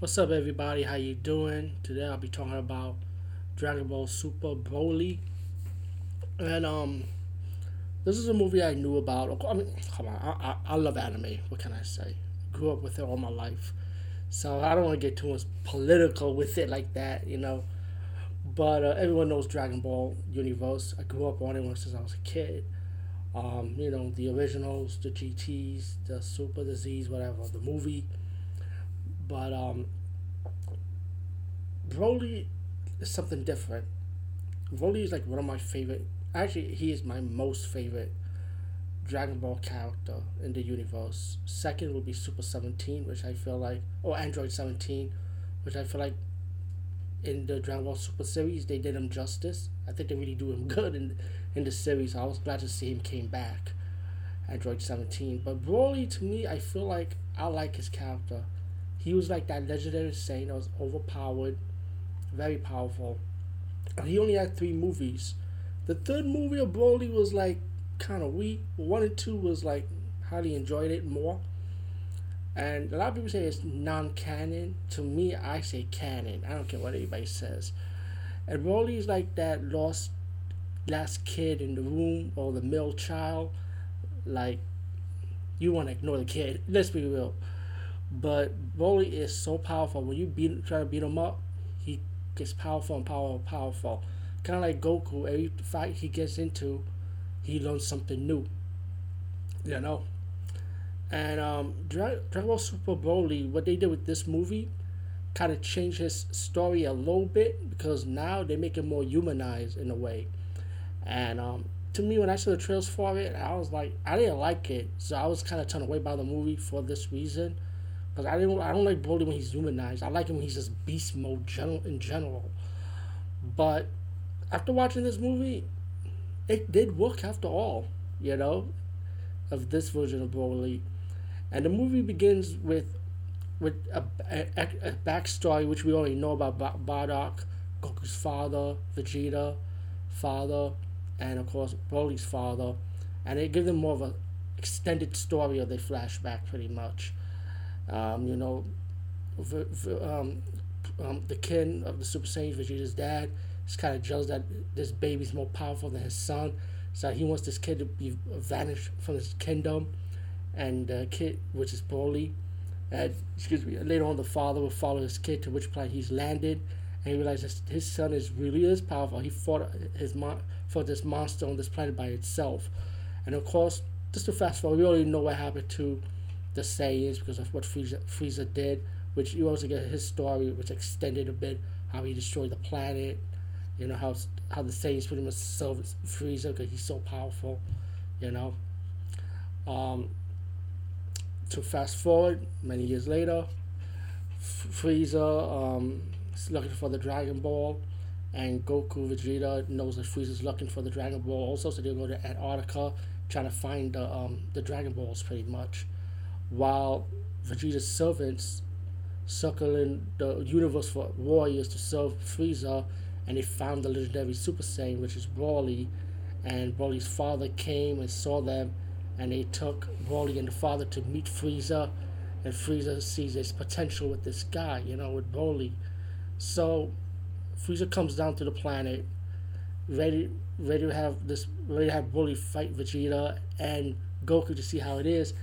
What's up, everybody? How you doing? Today I'll be talking about Dragon Ball Super Broly, and um, this is a movie I knew about. I mean, come on, I, I, I love anime. What can I say? Grew up with it all my life, so I don't want to get too much political with it like that, you know. But uh, everyone knows Dragon Ball Universe. I grew up on it since I was a kid. Um, you know, the originals, the GTs, the Super, Zs, whatever, the movie but um, Broly is something different. Broly is like one of my favorite. Actually, he is my most favorite Dragon Ball character in the universe. Second would be Super Seventeen, which I feel like, or Android Seventeen, which I feel like in the Dragon Ball Super series they did him justice. I think they really do him good in in the series. I was glad to see him came back. Android Seventeen, but Broly to me, I feel like I like his character. He was like that legendary Saiyan that was overpowered, very powerful. And he only had three movies. The third movie of Broly was like kind of weak. One and two was like highly enjoyed it more. And a lot of people say it's non-canon. To me, I say canon. I don't care what anybody says. And Broly's like that lost last kid in the room or the middle child. Like, you want to ignore the kid. Let's be real. But Broly is so powerful. When you beat try to beat him up, he gets powerful and powerful, and powerful. Kind of like Goku. Every fight he gets into, he learns something new. You know. And um, Dragon Ball Super Broly, what they did with this movie, kind of changed his story a little bit because now they make him more humanized in a way. And um, to me, when I saw the trails for it, I was like, I didn't like it, so I was kind of turned away by the movie for this reason. Cause I didn't, I don't like Broly when he's humanized. I like him when he's just beast mode general in general. But after watching this movie, it did work after all. You know, of this version of Broly, and the movie begins with with a, a, a backstory which we already know about Bardock, Goku's father, Vegeta, father, and of course Broly's father, and it gives them more of a extended story of the flashback pretty much. Um, you know, v- v- um, um, the kin of the Super Saiyan, Vegeta's dad, is kind of jealous that this baby's more powerful than his son. So he wants this kid to be vanished from his kingdom. And the kid, which is Broly, and excuse me, later on the father will follow his kid to which planet he's landed. And he realizes his son is really is powerful. He fought his mon- fought this monster on this planet by itself. And of course, just to fast forward, we already know what happened to the Saiyans because of what Frieza, Frieza did, which you also get his story, which extended a bit how he destroyed the planet. You know how how the Saiyans pretty much serve Frieza because he's so powerful. You know. Um, to fast forward many years later, Frieza um, is looking for the Dragon Ball, and Goku Vegeta knows that Frieza's looking for the Dragon Ball also, so they go to Antarctica trying to find the um, the Dragon Balls pretty much while Vegeta's servants circling the universe for warriors to serve Frieza, and they found the legendary Super Saiyan, which is Broly, and Broly's father came and saw them, and they took Broly and the father to meet Frieza, and Frieza sees his potential with this guy, you know, with Broly. So Frieza comes down to the planet, ready ready to have this ready to have Broly fight Vegeta and Goku to see how it is.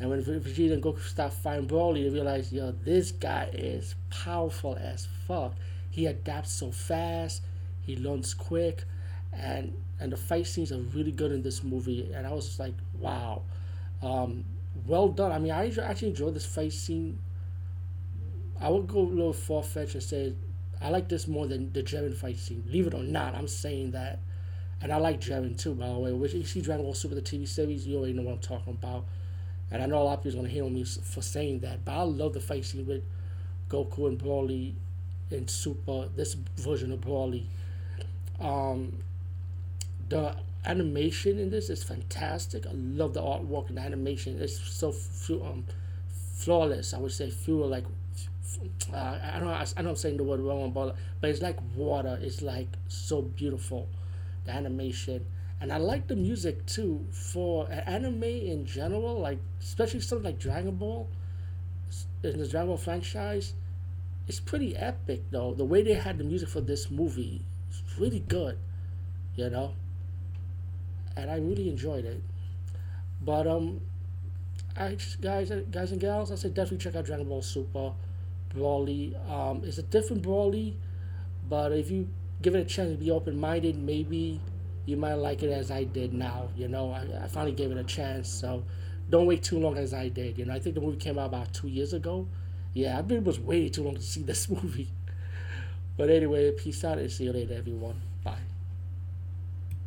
And when Vegeta and Goku start fighting Broly, they realize, yo, this guy is powerful as fuck. He adapts so fast, he learns quick, and and the fight scenes are really good in this movie. And I was just like, wow, um, well done. I mean, I actually enjoyed this fight scene. I would go a little far fetched and say I like this more than the Jiren fight scene. Believe it or not, I'm saying that. And I like Jiren too, by the way. Which you see Dragon Ball Super the TV series, you already know what I'm talking about. And I know a lot of people are gonna hate on me for saying that, but I love the fight scene with Goku and Broly in Super. This version of Broly. Um, the animation in this is fantastic. I love the artwork and the animation. It's so um, flawless. I would say feel like uh, I don't know. I know I'm saying the word wrong, but but it's like water. It's like so beautiful. The animation and I like the music too for anime in general, like especially something like Dragon Ball in the Dragon Ball franchise. it's pretty epic though. The way they had the music for this movie is really good, you know. And I really enjoyed it. But um, I guys, guys and gals, I say definitely check out Dragon Ball Super, Broly. Um, it's a different Broly, but if you give it a chance to be open minded, maybe you might like it as I did now. You know, I, I finally gave it a chance, so don't wait too long as I did. You know, I think the movie came out about two years ago. Yeah, I've been was way too long to see this movie. But anyway, peace out and see you later, everyone.